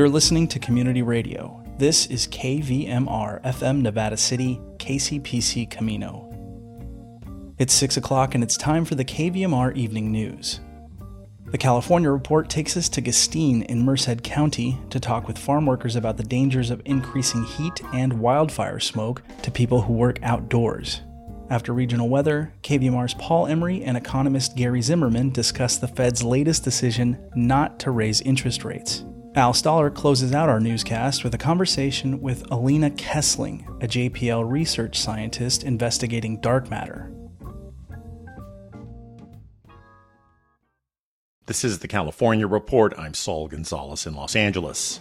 You're listening to Community Radio. This is KVMR FM Nevada City, KCPC Camino. It's 6 o'clock and it's time for the KVMR Evening News. The California Report takes us to Gustine in Merced County to talk with farm workers about the dangers of increasing heat and wildfire smoke to people who work outdoors. After regional weather, KVMR's Paul Emery and economist Gary Zimmerman discuss the Fed's latest decision not to raise interest rates. Al Stahler closes out our newscast with a conversation with Alina Kiessling, a JPL research scientist investigating dark matter. This is the California Report. I'm Saul Gonzalez in Los Angeles.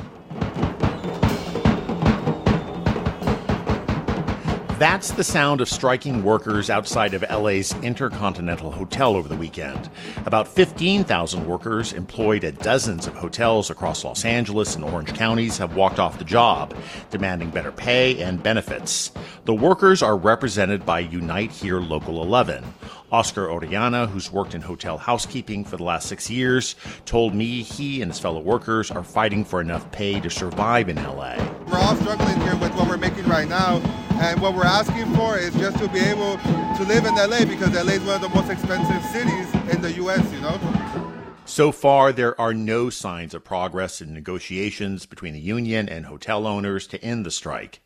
That's the sound of striking workers outside of LA's Intercontinental Hotel over the weekend. About 15,000 workers employed at dozens of hotels across Los Angeles and Orange counties have walked off the job, demanding better pay and benefits. The workers are represented by Unite Here Local 11. Oscar Orellana, who's worked in hotel housekeeping for the last six years, told me he and his fellow workers are fighting for enough pay to survive in LA. We're all struggling here with what we're making right now and what we're asking for is just to be able to live in LA because LA is one of the most expensive cities in the US, you know? So far, there are no signs of progress in negotiations between the union and hotel owners to end the strike.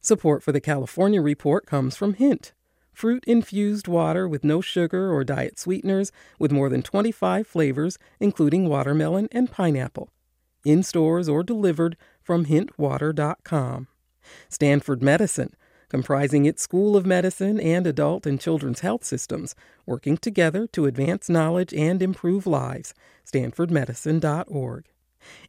Support for the California report comes from Hint, fruit infused water with no sugar or diet sweeteners, with more than 25 flavors, including watermelon and pineapple. In stores or delivered from hintwater.com. Stanford Medicine, comprising its School of Medicine and adult and children's health systems, working together to advance knowledge and improve lives. StanfordMedicine.org.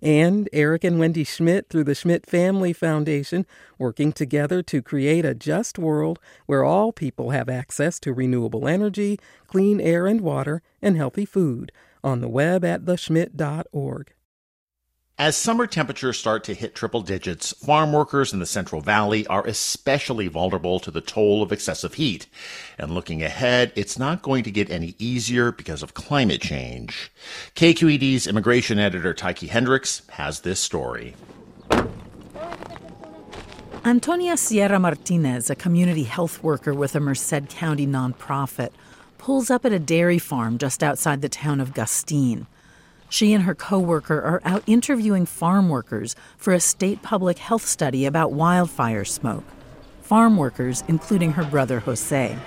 And Eric and Wendy Schmidt through the Schmidt Family Foundation, working together to create a just world where all people have access to renewable energy, clean air and water, and healthy food. On the web at theschmidt.org. As summer temperatures start to hit triple digits, farm workers in the Central Valley are especially vulnerable to the toll of excessive heat. And looking ahead, it's not going to get any easier because of climate change. KQED's immigration editor Tyche Hendricks has this story. Antonia Sierra Martinez, a community health worker with a Merced County nonprofit, pulls up at a dairy farm just outside the town of Gustine. She and her coworker are out interviewing farm workers for a state public health study about wildfire smoke. Farm workers, including her brother Jose.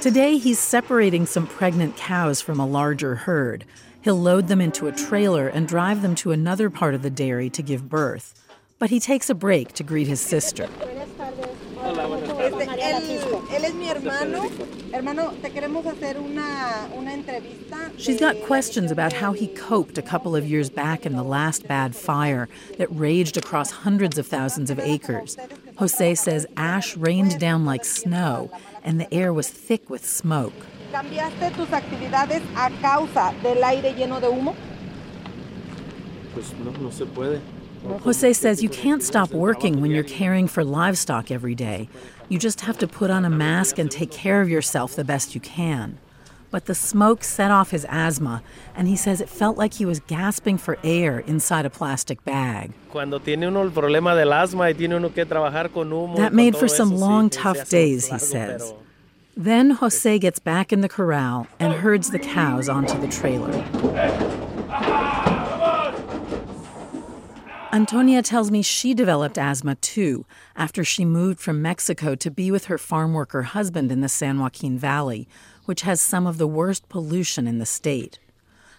Today, he's separating some pregnant cows from a larger herd. He'll load them into a trailer and drive them to another part of the dairy to give birth. But he takes a break to greet his sister. She's got questions about how he coped a couple of years back in the last bad fire that raged across hundreds of thousands of acres. Jose says ash rained down like snow and the air was thick with smoke. ¿Cambiaste tus actividades a causa del aire lleno de humo? Pues no, no se puede. Jose says you can't stop working when you're caring for livestock every day. You just have to put on a mask and take care of yourself the best you can. But the smoke set off his asthma, and he says it felt like he was gasping for air inside a plastic bag. That made for some long, tough days, he says. Then Jose gets back in the corral and herds the cows onto the trailer. Antonia tells me she developed asthma too after she moved from Mexico to be with her farm worker husband in the San Joaquin Valley, which has some of the worst pollution in the state.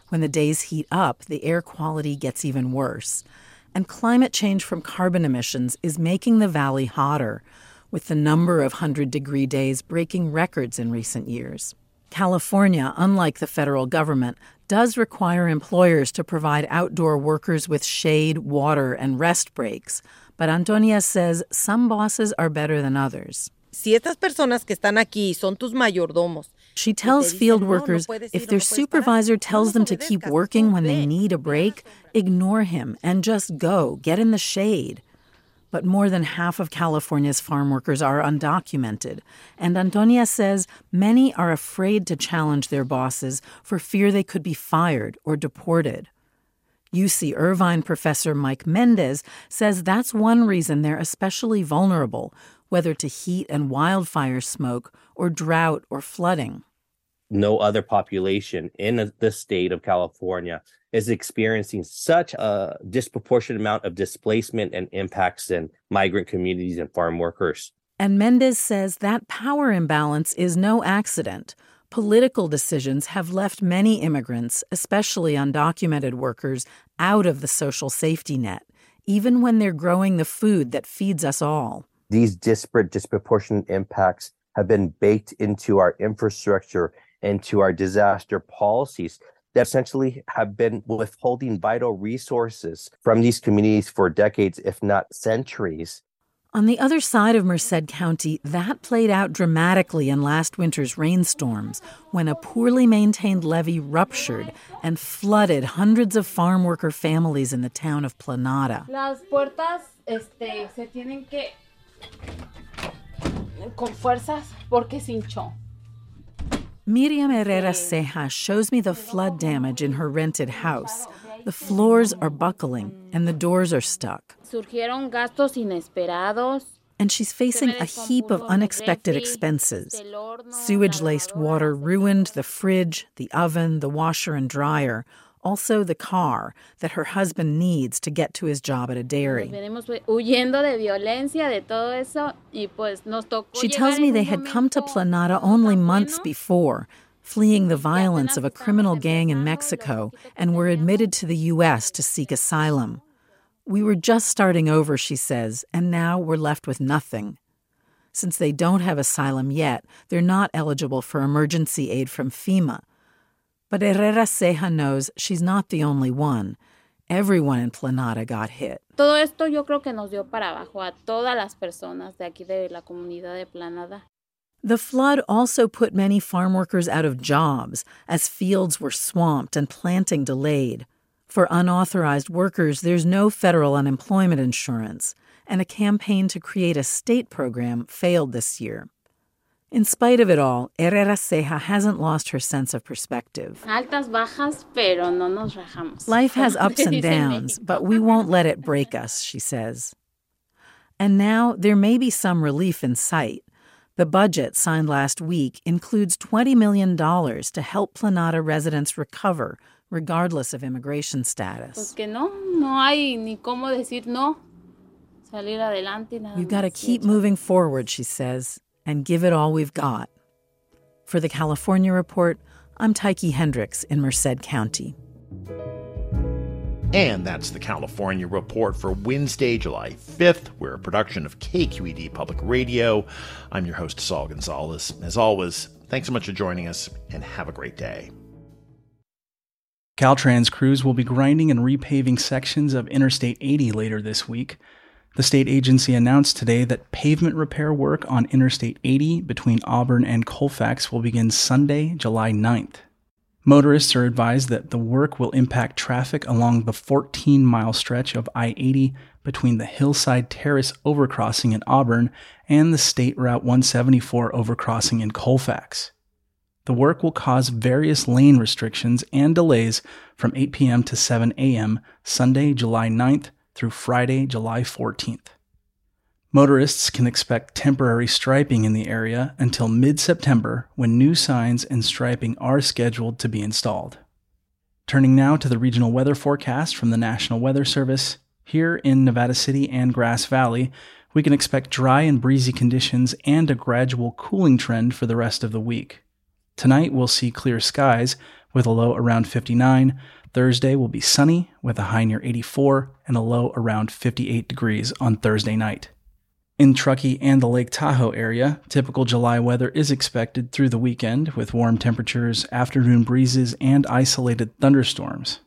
When the days heat up, the air quality gets even worse. And climate change from carbon emissions is making the valley hotter, with the number of 100 degree days breaking records in recent years. California, unlike the federal government, does require employers to provide outdoor workers with shade, water, and rest breaks. But Antonia says some bosses are better than others. Si estas personas que están aquí son tus mayordomos, she tells field workers if their supervisor tells them to keep working when they need a break, ignore him and just go, get in the shade but more than half of California's farm workers are undocumented. And Antonia says many are afraid to challenge their bosses for fear they could be fired or deported. UC Irvine professor Mike Mendez says that's one reason they're especially vulnerable, whether to heat and wildfire smoke or drought or flooding. No other population in the state of California is experiencing such a disproportionate amount of displacement and impacts in migrant communities and farm workers. And Mendez says that power imbalance is no accident. Political decisions have left many immigrants, especially undocumented workers, out of the social safety net, even when they're growing the food that feeds us all. These disparate, disproportionate impacts have been baked into our infrastructure and to our disaster policies that essentially have been withholding vital resources from these communities for decades, if not centuries. On the other side of Merced County, that played out dramatically in last winter's rainstorms when a poorly maintained levee ruptured and flooded hundreds of farm worker families in the town of Planada. Las puertas este, se tienen que con fuerzas porque se hinchó. Miriam Herrera Ceja shows me the flood damage in her rented house. The floors are buckling and the doors are stuck. Surgieron gastos inesperados. And she's facing a heap of unexpected expenses. Sewage laced water ruined the fridge, the oven, the washer and dryer, also the car that her husband needs to get to his job at a dairy. She tells me they had come to Planada only months before, fleeing the violence of a criminal gang in Mexico, and were admitted to the U.S. to seek asylum. We were just starting over, she says, and now we're left with nothing. Since they don't have asylum yet, they're not eligible for emergency aid from FEMA. But Herrera Ceja knows she's not the only one. Everyone in Planada got hit. Todo esto yo creo que nos dio para abajo a todas las personas de aquí de la comunidad de Planada. The flood also put many farm workers out of jobs as fields were swamped and planting delayed. For unauthorized workers, there's no federal unemployment insurance, and a campaign to create a state program failed this year. In spite of it all, Herrera Ceja hasn't lost her sense of perspective. Altas, bajas, pero no nos rajamos. Life has ups and downs, but we won't let it break us, she says. And now there may be some relief in sight. The budget signed last week includes $20 million to help Planada residents recover, regardless of immigration status. Porque no, no hay ni cómo decir no. Salir adelante nada We've got to keep moving forward, she says, and give it all we've got. For the California Report, I'm Tyche Hendricks in Merced County. And that's the California Report for Wednesday, July 5th. We're a production of KQED Public Radio. I'm your host, Saul Gonzalez. As always, thanks so much for joining us and have a great day. Caltrans crews will be grinding and repaving sections of Interstate 80 later this week. The state agency announced today that pavement repair work on Interstate 80 between Auburn and Colfax will begin Sunday, July 9th. Motorists are advised that the work will impact traffic along the 14 mile stretch of I 80 between the Hillside Terrace overcrossing in Auburn and the State Route 174 overcrossing in Colfax. The work will cause various lane restrictions and delays from 8 p.m. to 7 a.m. Sunday, July 9th through Friday, July 14th. Motorists can expect temporary striping in the area until mid September when new signs and striping are scheduled to be installed. Turning now to the regional weather forecast from the National Weather Service, here in Nevada City and Grass Valley, we can expect dry and breezy conditions and a gradual cooling trend for the rest of the week. Tonight we'll see clear skies with a low around 59. Thursday will be sunny with a high near 84 and a low around 58 degrees on Thursday night. In Truckee and the Lake Tahoe area, typical July weather is expected through the weekend with warm temperatures, afternoon breezes, and isolated thunderstorms.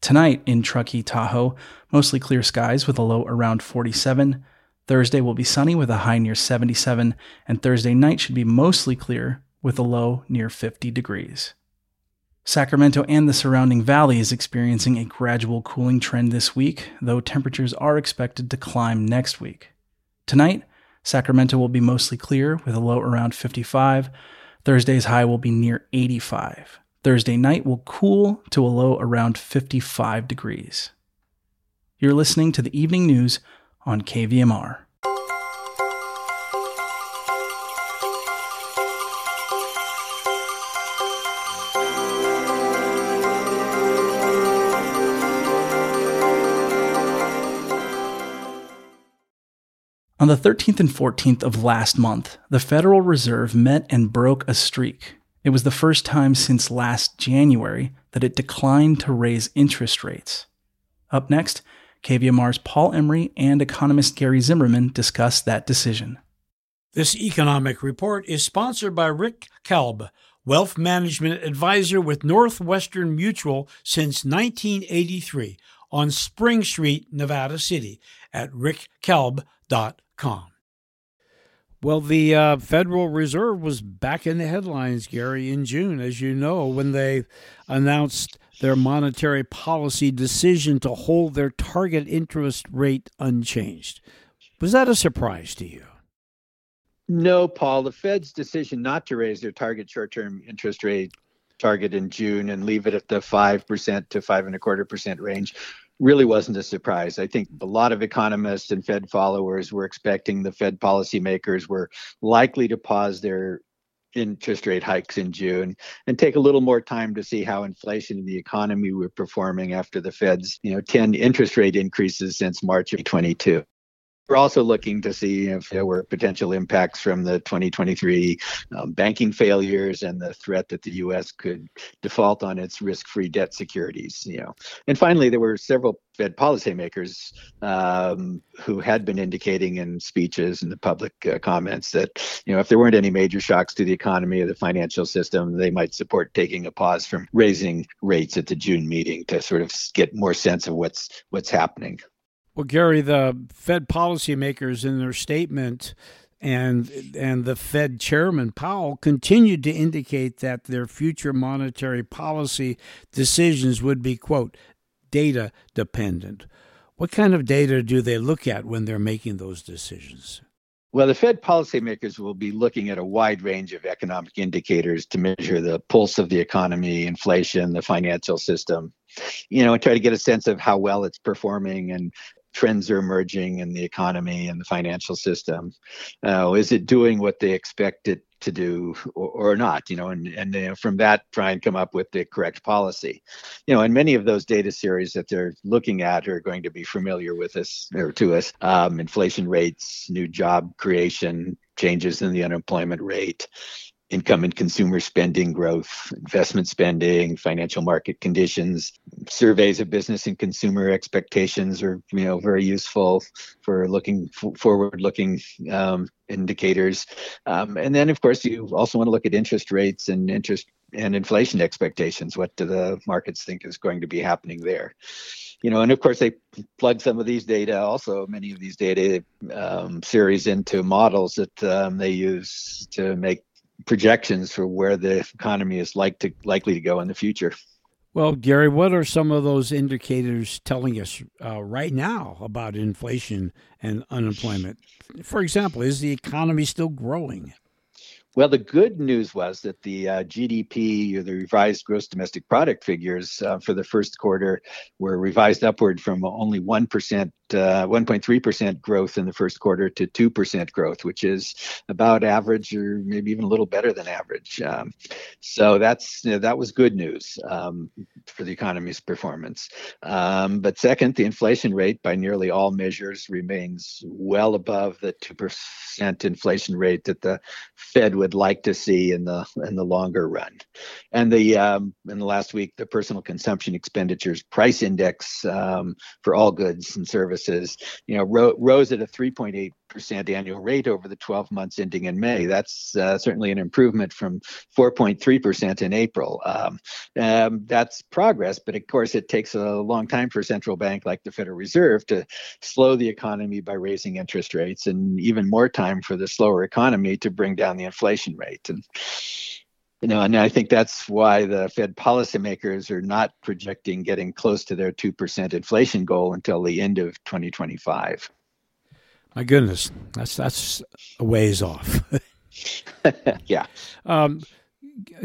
Tonight in Truckee, Tahoe, mostly clear skies with a low around 47. Thursday will be sunny with a high near 77, and Thursday night should be mostly clear with a low near 50 degrees. Sacramento and the surrounding valley is experiencing a gradual cooling trend this week, though temperatures are expected to climb next week. Tonight, Sacramento will be mostly clear with a low around 55. Thursday's high will be near 85. Thursday night will cool to a low around 55 degrees. You're listening to the evening news on KVMR. On the 13th and 14th of last month, the Federal Reserve met and broke a streak. It was the first time since last January that it declined to raise interest rates. Up next, KVMR's Paul Emery and economist Gary Zimmerman discuss that decision. This economic report is sponsored by Rick Kalb, wealth management advisor with Northwestern Mutual since 1983 on Spring Street, Nevada City at rickkalb.com com. Well, the uh, Federal Reserve was back in the headlines, Gary, in June, as you know, when they announced their monetary policy decision to hold their target interest rate unchanged. Was that a surprise to you? No, Paul. The Fed's decision not to raise their target short term interest rate target in June and leave it at the 5% to 5 and a quarter percent range really wasn't a surprise. I think a lot of economists and Fed followers were expecting the Fed policymakers were likely to pause their interest rate hikes in June and take a little more time to see how inflation and the economy were performing after the Fed's, you know, 10 interest rate increases since March of 22. We're also looking to see if there were potential impacts from the 2023 um, banking failures and the threat that the U.S. could default on its risk-free debt securities. You know, and finally, there were several Fed policymakers um, who had been indicating in speeches and the public uh, comments that you know if there weren't any major shocks to the economy or the financial system, they might support taking a pause from raising rates at the June meeting to sort of get more sense of what's what's happening. Well, Gary, the Fed policymakers in their statement and and the Fed chairman Powell continued to indicate that their future monetary policy decisions would be quote data dependent. What kind of data do they look at when they're making those decisions? Well, the Fed policymakers will be looking at a wide range of economic indicators to measure the pulse of the economy, inflation, the financial system, you know, and try to get a sense of how well it's performing and trends are emerging in the economy and the financial system. Uh, is it doing what they expect it to do or, or not? You know, and and from that try and come up with the correct policy. You know, and many of those data series that they're looking at are going to be familiar with us or to us. Um, inflation rates, new job creation, changes in the unemployment rate income and consumer spending growth, investment spending, financial market conditions. Surveys of business and consumer expectations are, you know, very useful for looking f- forward-looking um, indicators. Um, and then, of course, you also want to look at interest rates and interest and inflation expectations. What do the markets think is going to be happening there? you know, and of course they plug some of these data, also many of these data um, series into models that um, they use to make projections for where the economy is like to likely to go in the future. Well, Gary, what are some of those indicators telling us uh, right now about inflation and unemployment? For example, is the economy still growing? Well, the good news was that the uh, GDP or the revised gross domestic product figures uh, for the first quarter were revised upward from only 1%, uh, 1.3% growth in the first quarter to 2% growth, which is about average or maybe even a little better than average. Um, so that's you know, that was good news um, for the economy's performance. Um, but second, the inflation rate by nearly all measures remains well above the 2% inflation rate that the Fed would like to see in the in the longer run. And the um, in the last week, the personal consumption expenditures price index um, for all goods and services, you know, ro- rose at a 3.8 percent annual rate over the 12 months ending in May. That's uh, certainly an improvement from 4.3 percent in April. Um, um, that's progress, but of course, it takes a long time for a central bank like the Federal Reserve to slow the economy by raising interest rates, and even more time for the slower economy to bring down the inflation rate. And you know, and I think that's why the Fed policymakers are not projecting getting close to their two percent inflation goal until the end of 2025. My goodness, that's that's a ways off. yeah. Um,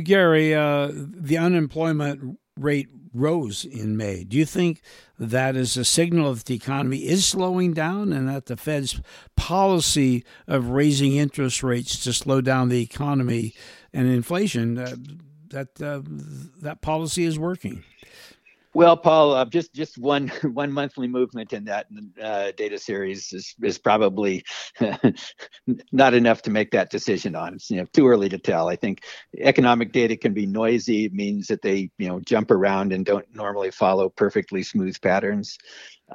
Gary, uh, the unemployment rate rose in May. Do you think that is a signal that the economy is slowing down and that the Fed's policy of raising interest rates to slow down the economy and inflation uh, that uh, that policy is working? Well, Paul, uh, just just one one monthly movement in that uh, data series is is probably not enough to make that decision on. It's you know too early to tell. I think economic data can be noisy. It means that they you know jump around and don't normally follow perfectly smooth patterns.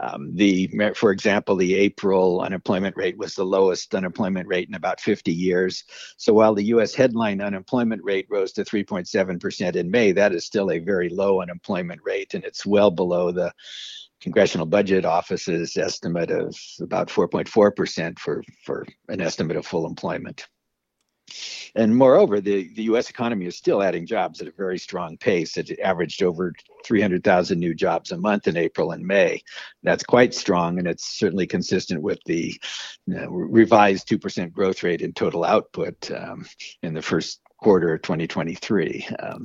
Um, the, for example, the April unemployment rate was the lowest unemployment rate in about 50 years. So while the U.S. headline unemployment rate rose to 3.7% in May, that is still a very low unemployment rate, and it's well below the Congressional Budget Office's estimate of about 4.4% for for an estimate of full employment. And moreover, the, the U.S. economy is still adding jobs at a very strong pace. It averaged over 300,000 new jobs a month in April and May. That's quite strong, and it's certainly consistent with the you know, revised 2% growth rate in total output um, in the first quarter of 2023. Um,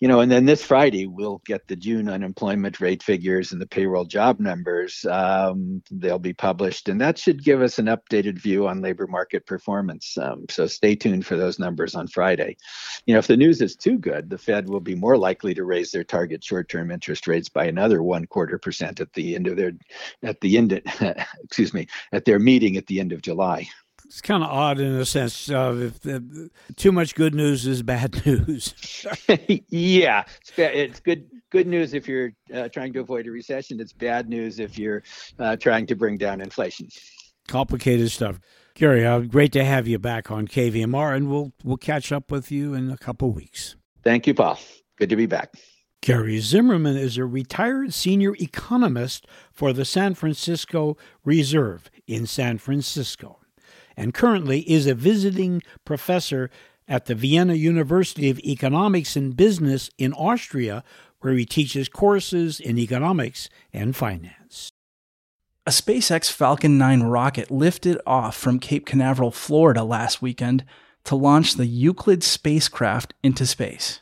you know, and then this Friday we'll get the June unemployment rate figures and the payroll job numbers. Um, they'll be published, and that should give us an updated view on labor market performance. Um, so stay tuned for those numbers on Friday. You know, if the news is too good, the Fed will be more likely to raise their target short-term interest rates by another one quarter percent at the end of their, at the end, of, excuse me, at their meeting at the end of July it's kind of odd in a sense. Uh, if, too much good news is bad news. yeah, it's, it's, good good news if you're uh, trying to avoid a recession. It's bad news if you're uh, trying to bring down inflation. Complicated stuff. Gary, uh, great to have you back on KVMR, and we'll we'll catch up with you in a couple weeks. Thank you, Paul. Good to be back. Gary Zimmerman is a retired senior economist for the San Francisco Reserve in San Francisco and currently is a visiting professor at the Vienna University of Economics and Business in Austria, where he teaches courses in economics and finance. A SpaceX Falcon 9 rocket lifted off from Cape Canaveral, Florida last weekend to launch the Euclid spacecraft into space.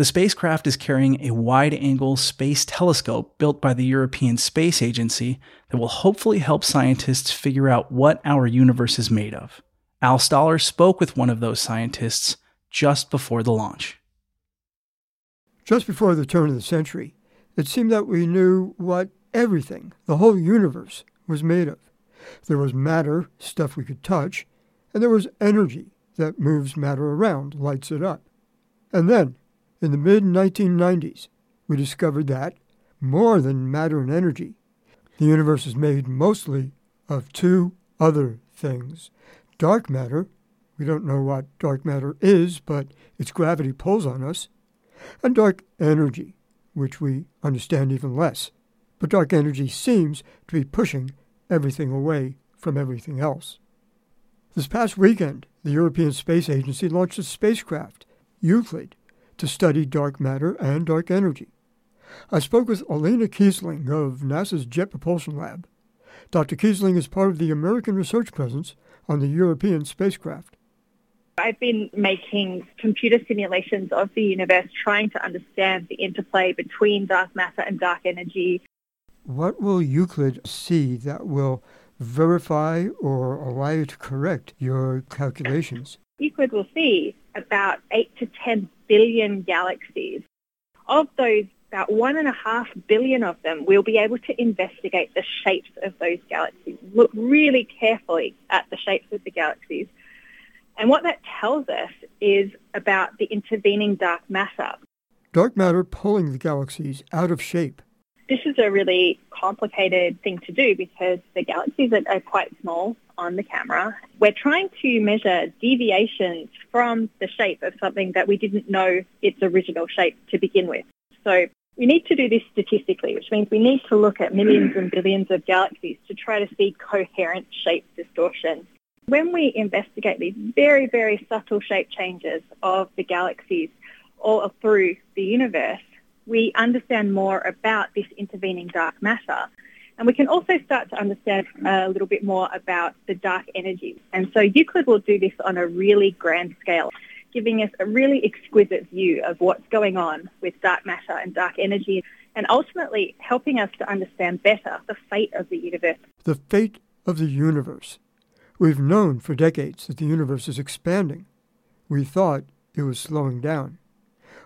The spacecraft is carrying a wide angle space telescope built by the European Space Agency that will hopefully help scientists figure out what our universe is made of. Al Stahler spoke with one of those scientists just before the launch. Just before the turn of the century, it seemed that we knew what everything, the whole universe, was made of. There was matter, stuff we could touch, and there was energy that moves matter around, lights it up. And then, in the mid 1990s, we discovered that, more than matter and energy, the universe is made mostly of two other things dark matter, we don't know what dark matter is, but its gravity pulls on us, and dark energy, which we understand even less. But dark energy seems to be pushing everything away from everything else. This past weekend, the European Space Agency launched a spacecraft, Euclid, to study dark matter and dark energy. I spoke with Alina Kiessling of NASA's Jet Propulsion Lab. Dr. Kiessling is part of the American research presence on the European spacecraft. I've been making computer simulations of the universe trying to understand the interplay between dark matter and dark energy. What will Euclid see that will verify or allow you to correct your calculations? Euclid will see about 8 to 10 billion galaxies. Of those, about one and a half billion of them, we'll be able to investigate the shapes of those galaxies, look really carefully at the shapes of the galaxies. And what that tells us is about the intervening dark matter. Dark matter pulling the galaxies out of shape. This is a really complicated thing to do because the galaxies are, are quite small on the camera. We're trying to measure deviations from the shape of something that we didn't know its original shape to begin with. So we need to do this statistically, which means we need to look at millions and billions of galaxies to try to see coherent shape distortion. When we investigate these very, very subtle shape changes of the galaxies all through the universe, we understand more about this intervening dark matter and we can also start to understand uh, a little bit more about the dark energy. And so Euclid will do this on a really grand scale. giving us a really exquisite view of what's going on with dark matter and dark energy, and ultimately helping us to understand better the fate of the universe. The fate of the universe. We've known for decades that the universe is expanding. We thought it was slowing down.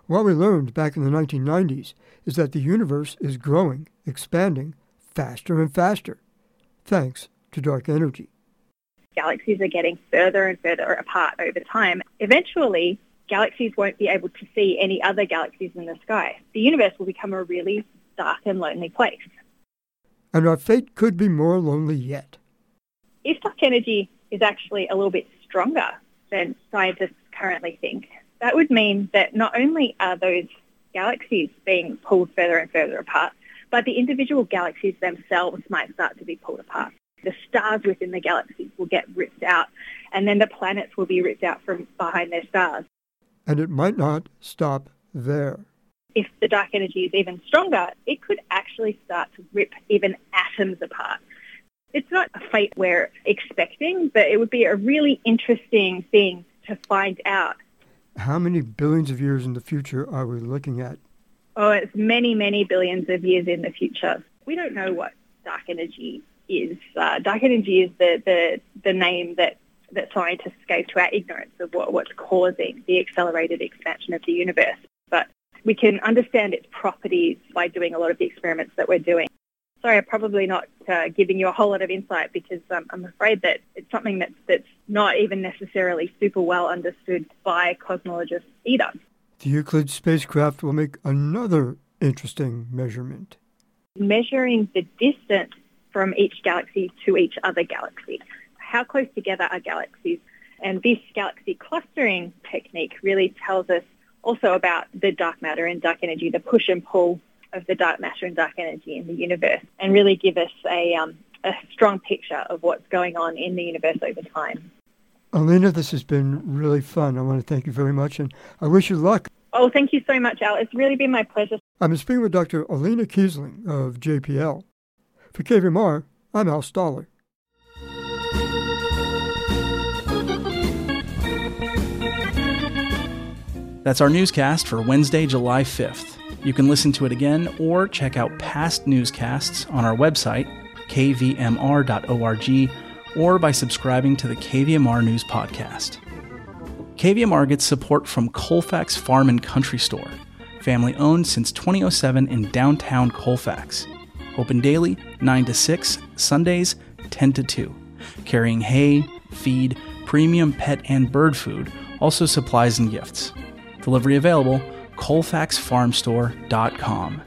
What we learned back in the 1990s is that the universe is growing, expanding faster and faster, thanks to dark energy galaxies are getting further and further apart over time. Eventually, galaxies won't be able to see any other galaxies in the sky. The universe will become a really dark and lonely place. And our fate could be more lonely yet. If dark energy is actually a little bit stronger than scientists currently think, that would mean that not only are those galaxies being pulled further and further apart, but the individual galaxies themselves might start to be pulled apart the stars within the galaxies will get ripped out, and then the planets will be ripped out from behind their stars. And it might not stop there. If the dark energy is even stronger, it could actually start to rip even atoms apart. It's not a fate we're expecting, but it would be a really interesting thing to find out. How many billions of years in the future are we looking at? Oh, it's many, many billions of years in the future. We don't know what dark energy is. Uh, dark energy is the, the, the name that, that scientists gave to our ignorance of what, what's causing the accelerated expansion of the universe. But we can understand its properties by doing a lot of the experiments that we're doing. Sorry, I'm probably not uh, giving you a whole lot of insight because um, I'm afraid that it's something that's, that's not even necessarily super well understood by cosmologists either. The Euclid spacecraft will make another interesting measurement. Measuring the distance from each galaxy to each other galaxy. How close together are galaxies? And this galaxy clustering technique really tells us also about the dark matter and dark energy, the push and pull of the dark matter and dark energy in the universe, and really give us a, um, a strong picture of what's going on in the universe over time. Alina, this has been really fun. I want to thank you very much, and I wish you luck. Oh, thank you so much, Al. It's really been my pleasure. I'm speaking with Dr. Alina Kiessling of JPL. For KVMR, I'm Al Stahler. That's our newscast for Wednesday, July 5th. You can listen to it again or check out past newscasts on our website, kvmr.org, or by subscribing to the KVMR News Podcast. KVMR gets support from Colfax Farm and Country Store, family owned since 2007 in downtown Colfax. Open daily, 9 to 6, Sundays, 10 to 2. Carrying hay, feed, premium pet and bird food, also supplies and gifts. Delivery available, colfaxfarmstore.com.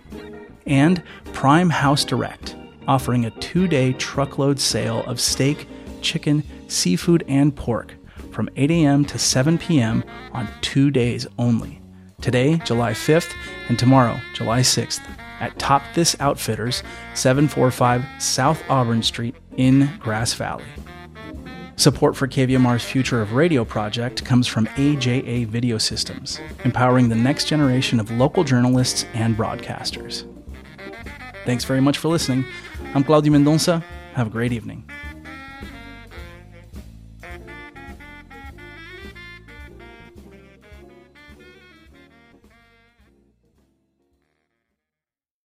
And Prime House Direct, offering a two day truckload sale of steak, chicken, seafood, and pork from 8 a.m. to 7 p.m. on two days only. Today, July 5th, and tomorrow, July 6th at Top This Outfitters, 745 South Auburn Street in Grass Valley. Support for KVMR's Future of Radio project comes from AJA Video Systems, empowering the next generation of local journalists and broadcasters. Thanks very much for listening. I'm Claudio Mendonça. Have a great evening.